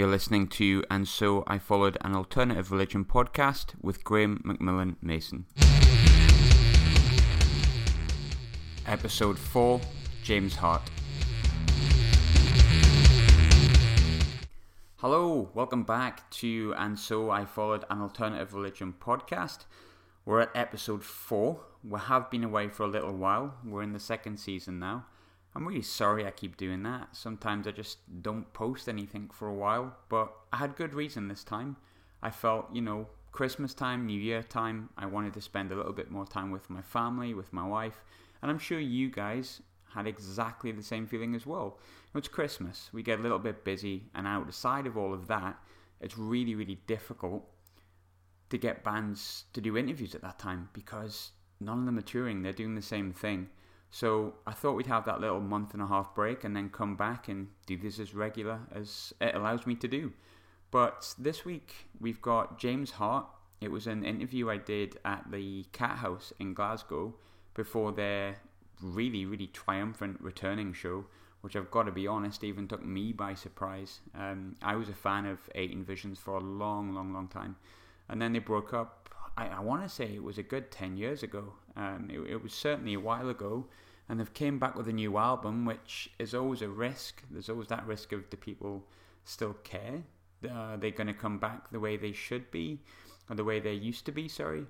You're listening to And So I Followed an Alternative Religion podcast with Graham McMillan Mason. Episode 4 James Hart. Hello, welcome back to And So I Followed an Alternative Religion podcast. We're at episode 4. We have been away for a little while. We're in the second season now. I'm really sorry I keep doing that. Sometimes I just don't post anything for a while, but I had good reason this time. I felt, you know, Christmas time, New Year time, I wanted to spend a little bit more time with my family, with my wife, and I'm sure you guys had exactly the same feeling as well. It's Christmas, we get a little bit busy, and outside of all of that, it's really, really difficult to get bands to do interviews at that time because none of them are touring, they're doing the same thing. So I thought we'd have that little month and a half break and then come back and do this as regular as it allows me to do. But this week we've got James Hart. It was an interview I did at the Cathouse in Glasgow before their really, really triumphant returning show, which I've got to be honest, even took me by surprise. Um, I was a fan of 18 Visions for a long, long, long time. And then they broke up I, I want to say it was a good 10 years ago. Um, it, it was certainly a while ago. And they've came back with a new album, which is always a risk. There's always that risk of the people still care? Are they going to come back the way they should be? Or the way they used to be, sorry.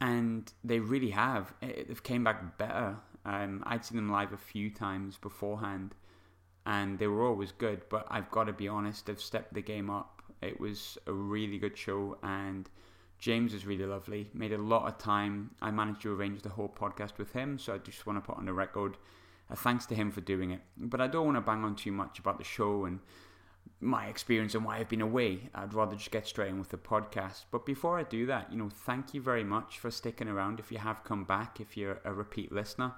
And they really have. They've came back better. Um, I'd seen them live a few times beforehand, and they were always good. But I've got to be honest, they've stepped the game up. It was a really good show, and James is really lovely. Made a lot of time. I managed to arrange the whole podcast with him, so I just want to put on the record a thanks to him for doing it. But I don't want to bang on too much about the show and my experience and why I've been away. I'd rather just get straight in with the podcast. But before I do that, you know, thank you very much for sticking around. If you have come back, if you're a repeat listener,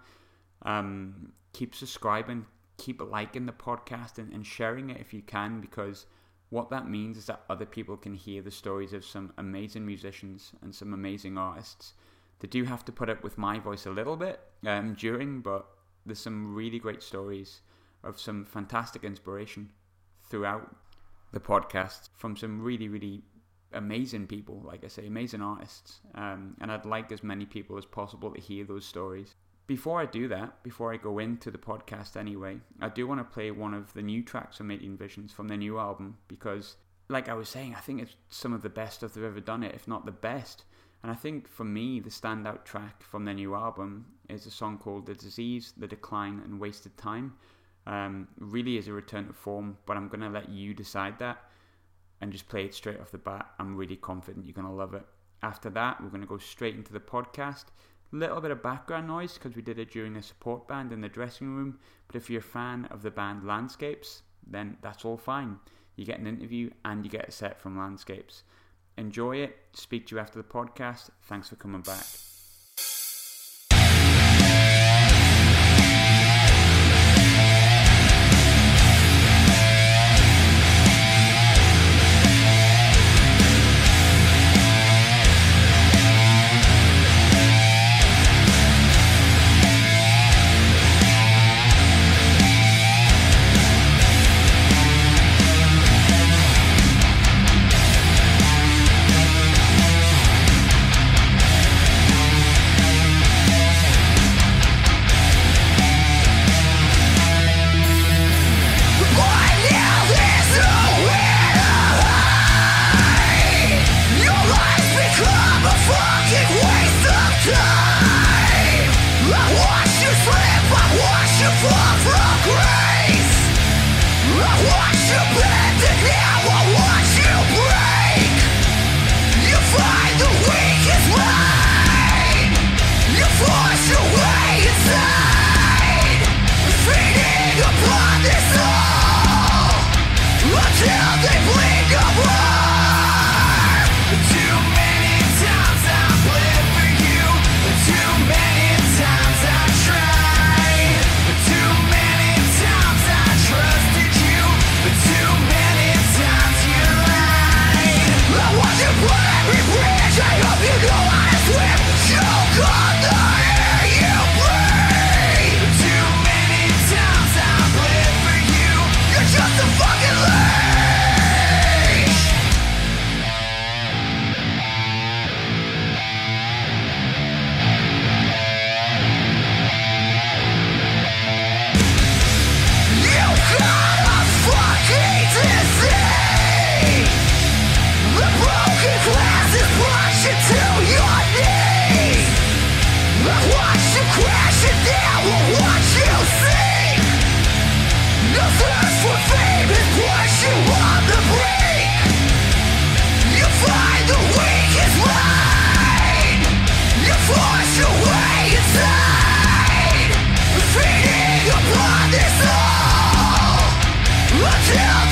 um, keep subscribing, keep liking the podcast and, and sharing it if you can because what that means is that other people can hear the stories of some amazing musicians and some amazing artists. They do have to put up with my voice a little bit um, during, but there's some really great stories of some fantastic inspiration throughout the podcast from some really, really amazing people, like I say, amazing artists. Um, and I'd like as many people as possible to hear those stories. Before I do that, before I go into the podcast anyway, I do want to play one of the new tracks from 18 Visions from their new album because, like I was saying, I think it's some of the best if they've ever done it, if not the best. And I think for me, the standout track from their new album is a song called The Disease, The Decline, and Wasted Time. Um, really is a return to form, but I'm going to let you decide that and just play it straight off the bat. I'm really confident you're going to love it. After that, we're going to go straight into the podcast little bit of background noise because we did it during a support band in the dressing room. But if you're a fan of the band Landscapes, then that's all fine. You get an interview and you get a set from Landscapes. Enjoy it. Speak to you after the podcast. Thanks for coming back.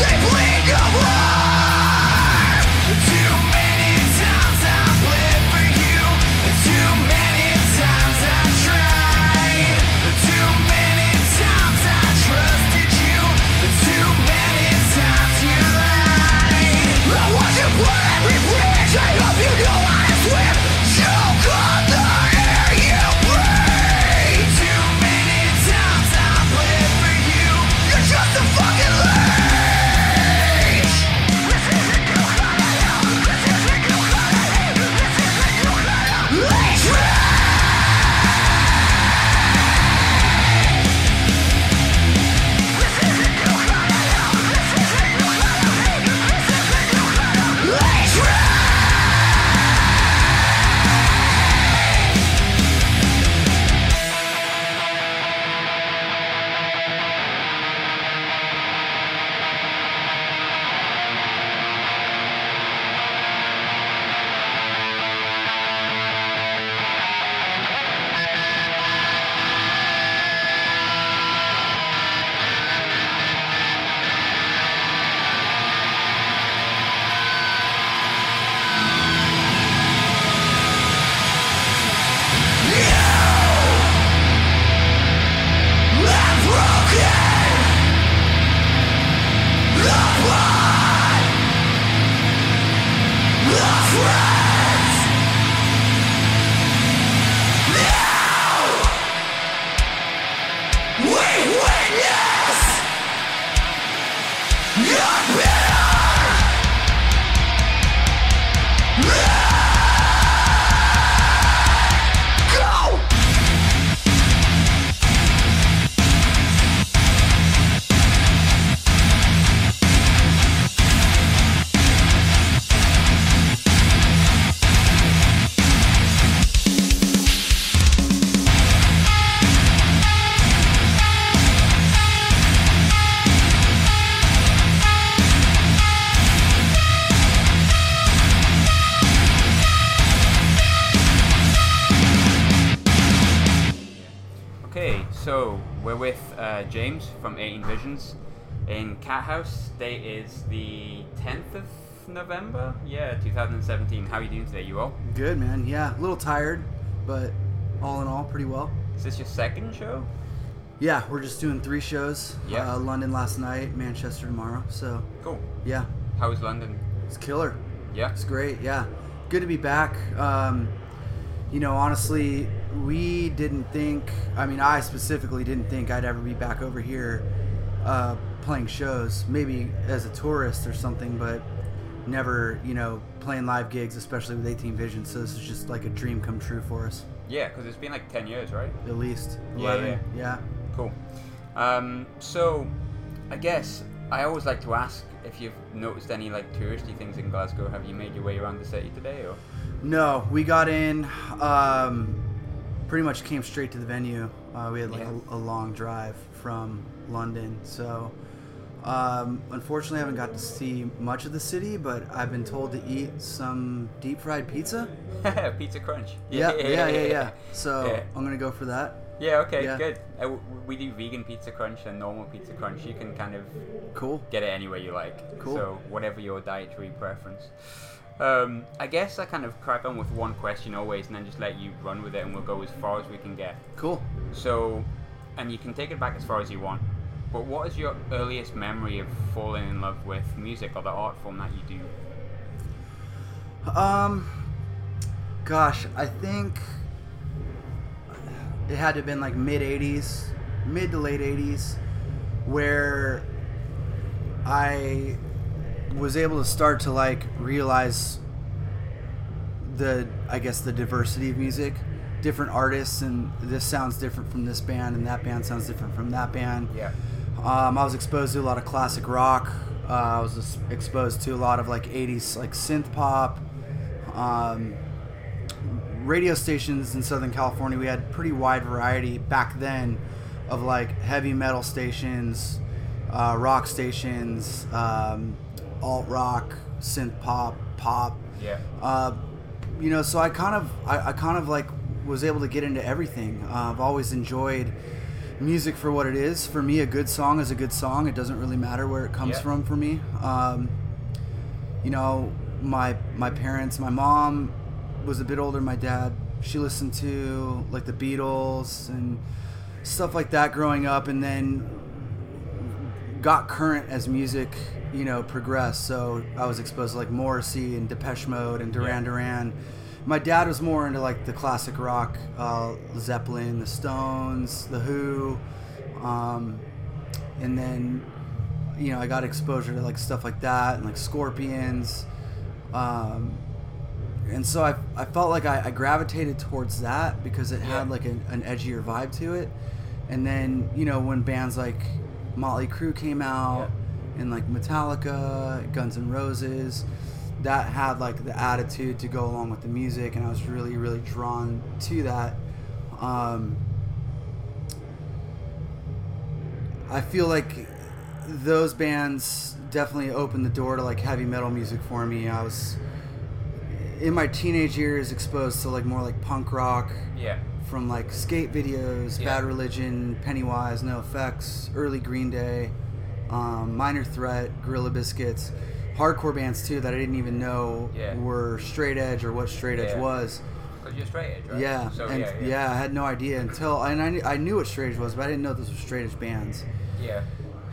They bleed away we're with uh, James from 18 Visions in Cathouse. Date is the 10th of November. Yeah, 2017. How are you doing today? You all Good, man. Yeah, a little tired, but all in all, pretty well. Is this your second show? Yeah, we're just doing three shows. Yeah. Uh, London last night, Manchester tomorrow. So, Cool. yeah, How's London? it's killer. Yeah. It's great. Yeah, good to be back. Um, you know, honestly, we didn't think. I mean, I specifically didn't think I'd ever be back over here uh, playing shows. Maybe as a tourist or something, but never, you know, playing live gigs, especially with 18 Vision. So this is just like a dream come true for us, Yeah, because it's been like 10 years, right? at least. Yeah, 11. yeah. Cool. Um, so, I guess I always like to ask if you've noticed any like touristy things in Glasgow. Have you made your way around the city today, or? No, we got in. Um, pretty much came straight to the venue. Uh, we had like Yeah. a, a long drive from London, so um, unfortunately, I haven't got to see much of the city. But I've been told to eat some deep fried pizza. Pizza Crunch. Yeah, yeah, yeah, yeah. So Yeah. I'm gonna go for that. Yeah, okay, Yeah. good. Uh, w- we do vegan pizza crunch and normal pizza crunch. You can kind of Cool. get it anywhere you like. Cool. So whatever your dietary preference. Um, I guess I kind of crack on with one question always, and then just let you run with it, and we'll go as far as we can get. Cool. So, and you can take it back as far as you want. But what is your earliest memory of falling in love with music or the art form that you do? Um, gosh, I think it had to have been like mid '80s, mid to late '80s, where I was able to start to like realize the, I guess, the diversity of music, different artists, and this sounds different from this band, and that band sounds different from that band. Yeah. Um, I was exposed to a lot of classic rock. Uh, I was exposed to a lot of like '80s like synth pop. Um, radio stations in Southern California, we had pretty wide variety back then of like heavy metal stations, uh, rock stations, um, alt rock, synth pop, pop. Yeah. Uh, you know, so I kind of, I, I kind of like was able to get into everything. Uh, I've always enjoyed music for what it is. For me, a good song is a good song. It doesn't really matter where it comes Yeah. from for me. Um, you know, my my parents, my mom was a bit older. than My dad, she listened to like the Beatles and stuff like that growing up, and then got current as music, you know, progressed. So I was exposed to like Morrissey and Depeche Mode and Duran Yeah. Duran. My dad was more into like the classic rock, uh, Zeppelin, the Stones, the Who, um, and then you know I got exposure to like stuff like that and like Scorpions. Um, and so I, I felt like I, I gravitated towards that because it had like an, an edgier vibe to it. And then, you know, when bands like Motley Crue came out and like Metallica, Guns N' Roses, that had like the attitude to go along with the music. And I was really, really drawn to that. Um, I feel like those bands definitely opened the door to like heavy metal music for me. I was in my teenage years exposed to like more like punk rock Yeah. From like skate videos, Yeah. Bad Religion, Pennywise, NOFX, early Green Day, um, Minor Threat, Gorilla Biscuits, hardcore bands too that I didn't even know Yeah. were straight edge or what straight edge Yeah. was. Because you're straight edge, right? Yeah, So and yeah, yeah. I had no idea until and I, knew- I knew what straight edge was, but I didn't know this was straight edge bands. Yeah.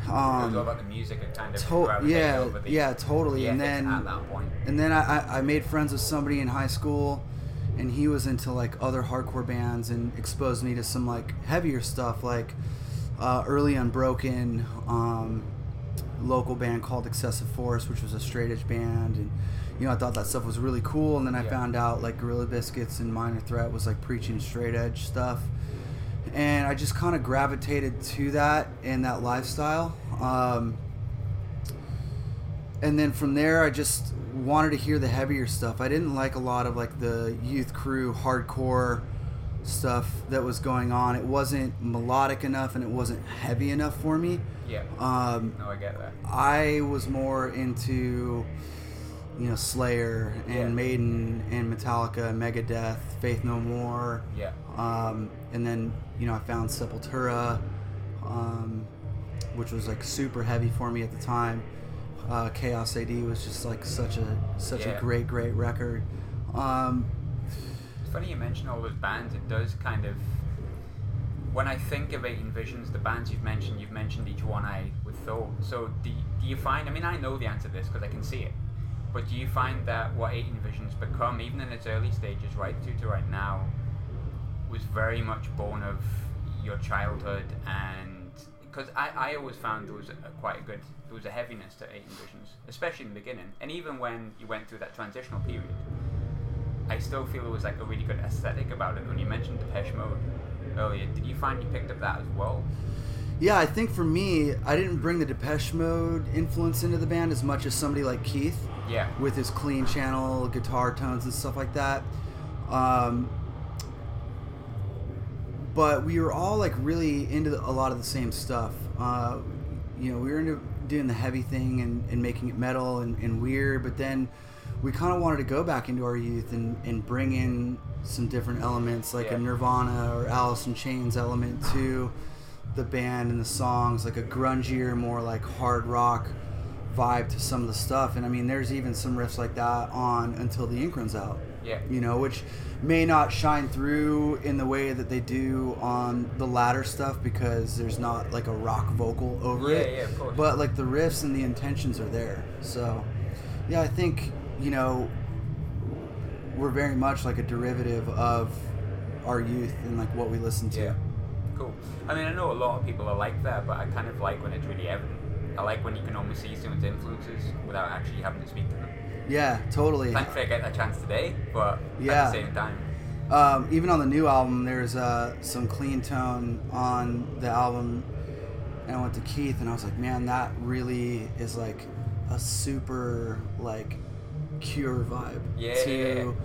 Um, all about the music and kind of to- yeah, over the yeah, totally. and then at that point. and then I- I made friends with somebody in high school and he was into like other hardcore bands and exposed me to some like heavier stuff like uh, early unbroken um, local band called excessive force which was a straight edge band and you know i thought that stuff was really cool and then i Yeah. found out like gorilla biscuits and minor threat was like preaching straight edge stuff and i just kind of gravitated to that and that lifestyle um, and then from there i just wanted to hear the heavier stuff i didn't like a lot of like the youth crew hardcore stuff that was going on it wasn't melodic enough and it wasn't heavy enough for me Yeah. um, no, I get that. i was more into you know slayer and Yeah. maiden and metallica megadeth faith no more Yeah. um, and then you know I found Sepultura, um, which was like super heavy for me at the time. Uh, Chaos AD was just like such a such Yeah. a great great record. Um, It's funny you mention all those bands. It does kind of. When I think of 18 Visions, the bands you've mentioned, you've mentioned each one I with thought. So do, do you find, I mean, I know the answer to this because I can see it, but do you find that what 18 Visions become, even in its early stages, right through to right now, was very much born of your childhood and because I, I always found there was a, quite a good there was a heaviness to 18 Visions especially in the beginning. And even when you went through that transitional period I still feel there was like a really good aesthetic about it. When you mentioned Depeche Mode earlier did you find you picked up that as well? Yeah, I think for me, I didn't bring the Depeche Mode influence into the band as much as somebody like Keith yeah. with his clean channel guitar tones and stuff like that. Um, but we were all like really into a lot of the same stuff. Uh, you know, we were into doing the heavy thing and, and making it metal and, and weird, but then we kind of wanted to go back into our youth and, and bring in some different elements like Yeah. a Nirvana or Alice in Chains element to the band and the songs, like a grungier, more like hard rock vibe to some of the stuff. And I mean, there's even some riffs like that on Until the Ink Runs Out yeah you know, which may not shine through in the way that they do on the latter stuff because there's not like a rock vocal over Yeah, it. yeah, of course. But like the riffs and the intentions are there. So, yeah, I think, you know, we're very much like a derivative of our youth and like what we listen to. Yeah. Cool. I mean, I know a lot of people are like that, but I kind of like when it's really evident. I like when you can almost see someone's influences without actually having to speak to them. Yeah, totally. Thankfully, I get that chance today, but Yeah. at the same time, Um, even on the new album, there's uh, some clean tone on the album, and I went to Keith, and I was like, man, that really is like a super like Cure vibe Yeah. to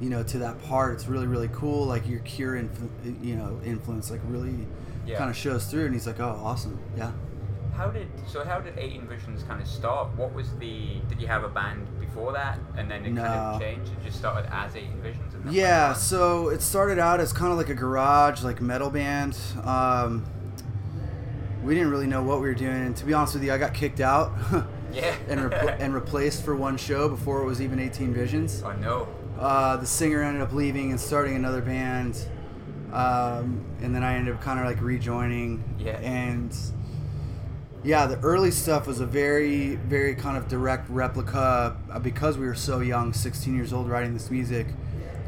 you know to that part. It's really really cool. Like your Cure influ- you know influence like really Yeah. kind of shows through, and he's like, oh, awesome, yeah. How did so? How did 18 Visions kind of start? What was the? Did you have a band before that, and then it kind of changed? It just started as 18 Visions, and Yeah, so it started out as kind of like a garage, like metal band. Um, we didn't really know what we were doing, and to be honest with you, I got kicked out yeah, and repl- and replaced for one show before it was even 18 Visions. oh know. Uh, the singer ended up leaving and starting another band, um, and then I ended up kind of like rejoining. Yeah. And yeah, the early stuff was a very, very kind of direct replica uh, because we were so young, 16 years old, writing this music.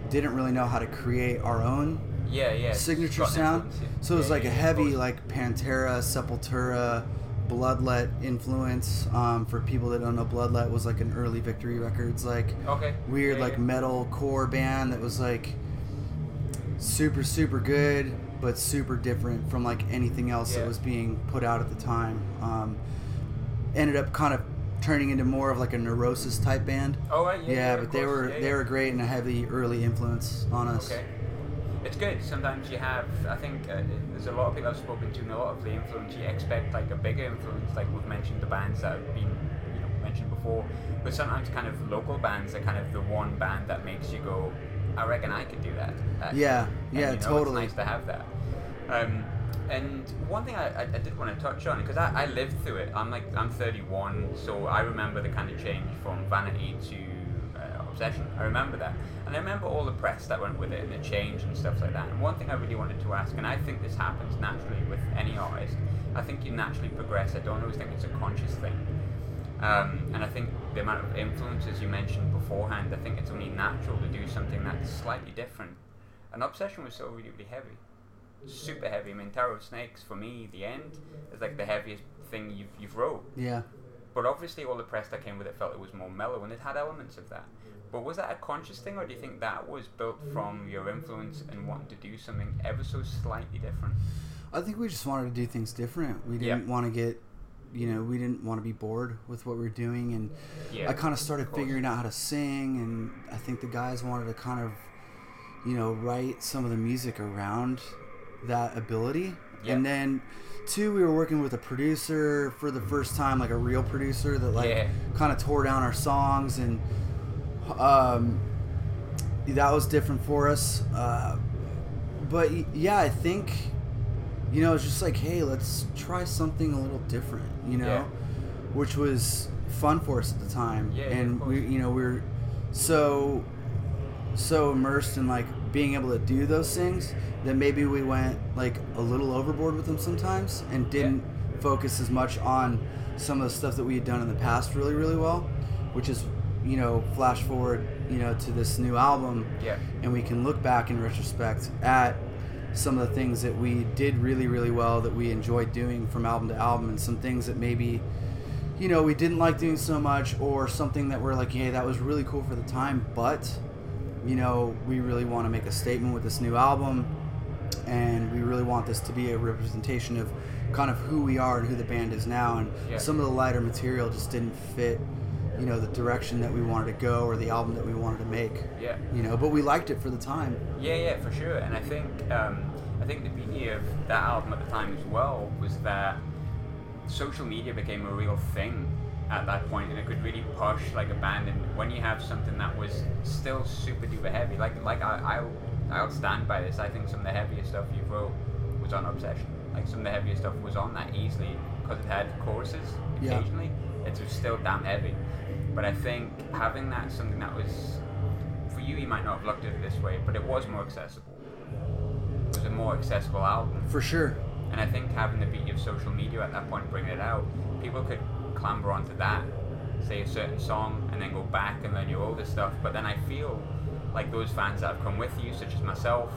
Didn't really know how to create our own yeah, yeah, signature sound. yeah. So it was Yeah, like yeah, a heavy, like Pantera, Sepultura, Bloodlet influence. Um, for people that don't know, Bloodlet was like an early Victory Records, like okay, weird, like metal core band that was like super, super good, but super different from like anything else Yeah. that was being put out at the time. Um, ended up kind of turning into more of like a neurosis type band. Oh right, yeah, Yeah, but they course, were yeah, they were great and a heavy early influence on us. Okay. It's good. Sometimes you have, I think uh, there's a lot of people I've spoken to, and a lot of the influence you expect like a bigger influence, like we've mentioned the bands that have been, you know, mentioned before. But sometimes kind of local bands are kind of the one band that makes you go, I reckon I could do that. actually." Yeah, And, yeah, you know, totally. It's nice to have that. Um, and one thing I, I, did want to touch on because I, I lived through it. I'm like I'm 31, so I remember the kind of change from vanity to uh, obsession. I remember that, and I remember all the press that went with it and the change and stuff like that. And one thing I really wanted to ask, and I think this happens naturally with any artist. I think you naturally progress. I don't always think it's a conscious thing. Um, and I think the amount of influences you mentioned beforehand, I think it's only natural to do something that's slightly different. And obsession was so really, really heavy super heavy. I mean, Tower of Snakes for me, the end is like the heaviest thing you've you've wrote. Yeah. But obviously, all the press that came with it felt it was more mellow, and it had elements of that. But was that a conscious thing, or do you think that was built from your influence and wanting to do something ever so slightly different? I think we just wanted to do things different. We didn't want to get, you know, we didn't want to be bored with what we were doing, and Yeah, I kind of started of figuring out how to sing, and I think the guys wanted to kind of, you know, write some of the music around that ability, Yeah. and then. Two, we were working with a producer for the first time, like a real producer that like Yeah. kind of tore down our songs, and um, that was different for us. Uh, but yeah, I think you know, it's just like, hey, let's try something a little different, you know, Yeah. which was fun for us at the time, Yeah, yeah, and we, you know, we are so so immersed in like being able to do those things that maybe we went like a little overboard with them sometimes and didn't focus as much on some of the stuff that we had done in the past really really well which is you know flash forward you know to this new album. Yeah. and we can look back in retrospect at some of the things that we did really really well that we enjoyed doing from album to album and some things that maybe you know we didn't like doing so much or something that we're like hey that was really cool for the time but you know we really want to make a statement with this new album and we really want this to be a representation of kind of who we are and who the band is now and Yeah. some of the lighter material just didn't fit you know the direction that we wanted to go or the album that we wanted to make Yeah. you know but we liked it for the time Yeah, yeah, for sure. And I think um, I think the beauty of that album at the time as well was that social media became a real thing at that point, and it could really push like a band. And when you have something that was still super duper heavy, like like I I'll, I'll stand by this. I think some of the heaviest stuff you wrote was on Obsession. Like some of the heaviest stuff was on that easily because it had choruses Yeah. occasionally. It was still damn heavy. But I think having that something that was for you, you might not have looked at it this way, but it was more accessible. It was a more accessible album, for sure and I think having the beauty of social media at that point, bringing it out, people could clamber onto that, say a certain song, and then go back and learn your older stuff. But then I feel like those fans that have come with you, such as myself,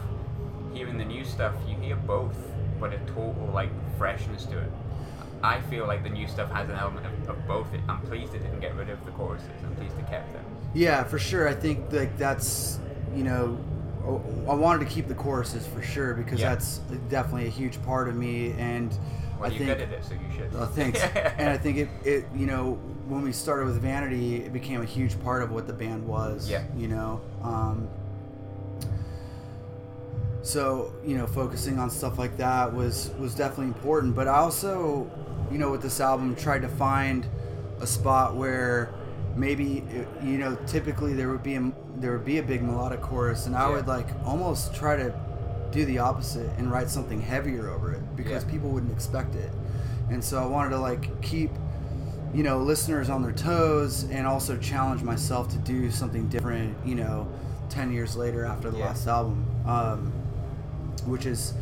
hearing the new stuff, you hear both, but a total like freshness to it. I feel like the new stuff has an element of, of both. It, I'm pleased it didn't get rid of the choruses. I'm pleased it kept them. Yeah, for sure. I think like that's you know, I wanted to keep the choruses for sure because Yeah. that's definitely a huge part of me, and Well, I you think. it, so you should. Oh, thanks. and I think it, it, you know, when we started with Vanity, it became a huge part of what the band was. Yeah. You know, um, so you know, focusing on stuff like that was was definitely important. But I also, you know, with this album, tried to find a spot where maybe you know, typically there would be a there would be a big melodic chorus, and I Yeah. would like almost try to do the opposite and write something heavier over it because Yeah. people wouldn't expect it. And so I wanted to like keep you know listeners on their toes and also challenge myself to do something different you know 10 years later after the Yeah. last album um, which is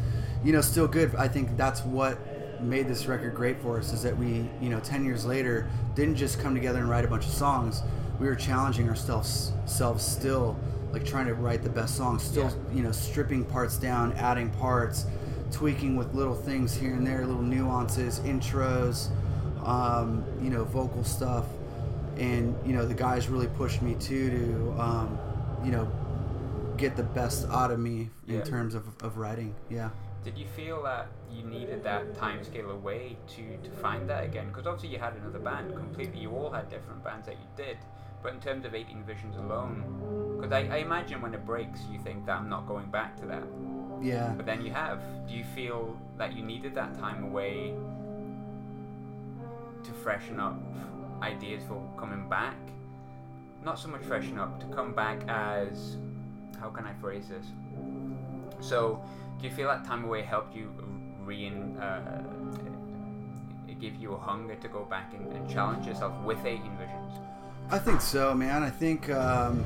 you know still good. I think that's what made this record great for us is that we you know 10 years later didn't just come together and write a bunch of songs. We were challenging ourselves selves still like trying to write the best songs still Yeah. you know stripping parts down adding parts tweaking with little things here and there little nuances intros um, you know vocal stuff. And you know the guys really pushed me too to um, you know get the best out of me in Yeah. terms of, of writing yeah Did you feel that you needed that time scale away to, to find that again? Because obviously you had another band completely. You all had different bands that you did. But in terms of 18 Visions alone, because I, I imagine when it breaks, you think that I'm not going back to that. yeah But then you have. Do you feel that you needed that time away to freshen up ideas for coming back? Not so much freshen up, to come back as. How can I phrase this? So, do you feel that time away helped you re uh, give you a hunger to go back and, and challenge yourself with 18 Visions? I think so, man. I think, um,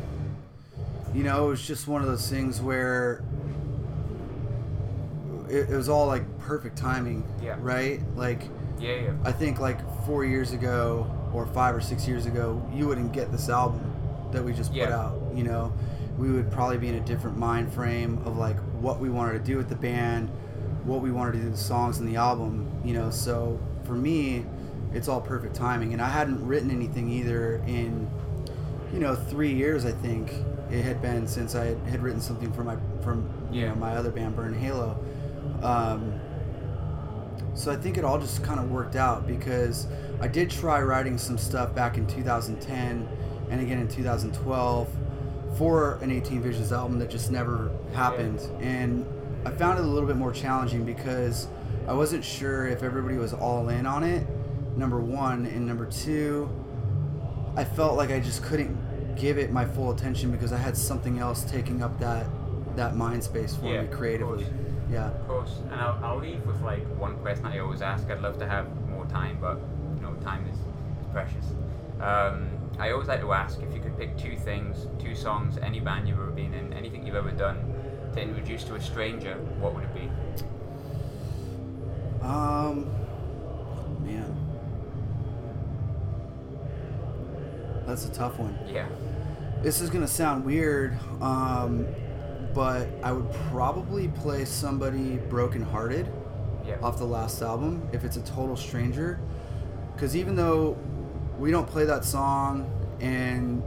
you know, it was just one of those things where it, it was all like perfect timing, Yeah. right? Like, Yeah, yeah. I think like four years ago or five or six years ago, you wouldn't get this album that we just put out. You know, we would probably be in a different mind frame of like what we wanted to do with the band, what we wanted to do the songs and the album. You know, so for me, it's all perfect timing. And I hadn't written anything either in, you know, three years. I think it had been since I had written something for my from you Yeah. know my other band, Burn Halo. Um, so I think it all just kind of worked out because I did try writing some stuff back in 2010 and again in 2012 for an 18 Visions album that just never happened. And I found it a little bit more challenging because I wasn't sure if everybody was all in on it, number one. And number two, I felt like I just couldn't give it my full attention because I had something else taking up that that mind space for Yeah, me creatively. course. Yeah. Of course. And I'll, I'll leave with like one question I always ask. I'd love to have more time, but you know, time is, is precious. Um, I always like to ask if you could pick two things, two songs, any band you've ever been in, anything you've ever done, to introduce to a stranger, what would it be? Um, man, that's a tough one. Yeah. This is gonna sound weird, um, but I would probably play somebody brokenhearted Yeah. off the last album if it's a total stranger. Because even though we don't play that song and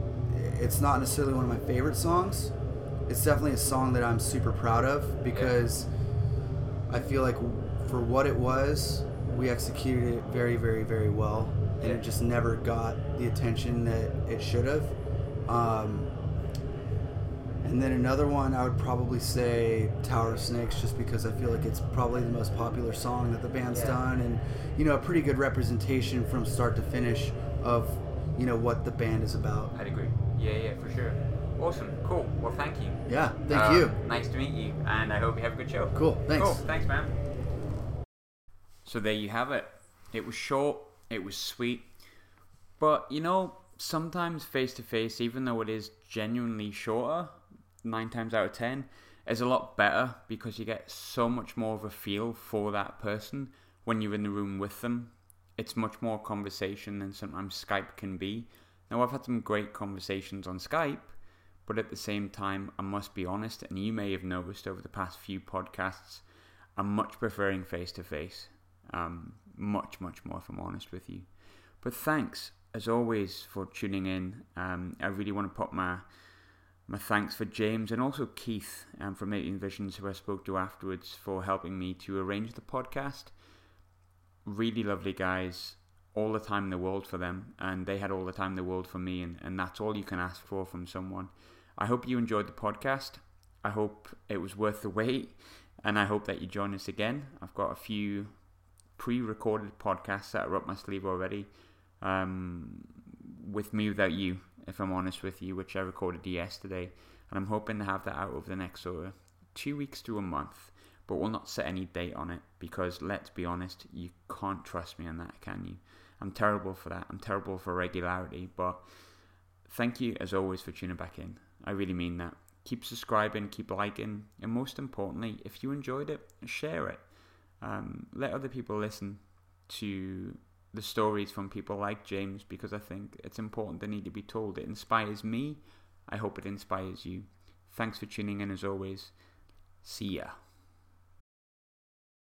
it's not necessarily one of my favorite songs, it's definitely a song that I'm super proud of because I feel like for what it was, we executed it very, very, very well. And Yeah. it just never got the attention that it should have. Um, and then another one, I would probably say Tower of Snakes, just because I feel like it's probably the most popular song that the band's Yeah. done, and you know, a pretty good representation from start to finish of you know what the band is about. I'd agree. Yeah, yeah, for sure. Awesome. Cool. Well, thank you. Yeah, thank Um, you. Nice to meet you, and I hope you have a good show. Cool, thanks. Cool. Thanks, man. So there you have it. It was short. It was sweet. But you know, sometimes face to face, even though it is genuinely shorter, nine times out of ten, is a lot better because you get so much more of a feel for that person when you're in the room with them. It's much more conversation than sometimes Skype can be. Now, I've had some great conversations on Skype, but at the same time, I must be honest, and you may have noticed over the past few podcasts, I'm much preferring face to face. Much, much more, if I'm honest with you. But thanks, as always, for tuning in. Um, I really want to put my my thanks for James and also Keith um, from Making Visions, who I spoke to afterwards, for helping me to arrange the podcast. Really lovely guys, all the time in the world for them, and they had all the time in the world for me, and, and that's all you can ask for from someone. I hope you enjoyed the podcast. I hope it was worth the wait, and I hope that you join us again. I've got a few pre recorded podcasts that are up my sleeve already. Um, with mewithoutYou, if I'm honest with you, which I recorded yesterday, and I'm hoping to have that out over the next sort of two weeks to a month. But we'll not set any date on it because let's be honest, you can't trust me on that, can you? I'm terrible for that. I'm terrible for regularity, but thank you as always for tuning back in. I really mean that. Keep subscribing, keep liking, and most importantly, if you enjoyed it, share it. Um, let other people listen to the stories from people like James because I think it's important they need to be told. It inspires me. I hope it inspires you. Thanks for tuning in as always. See ya.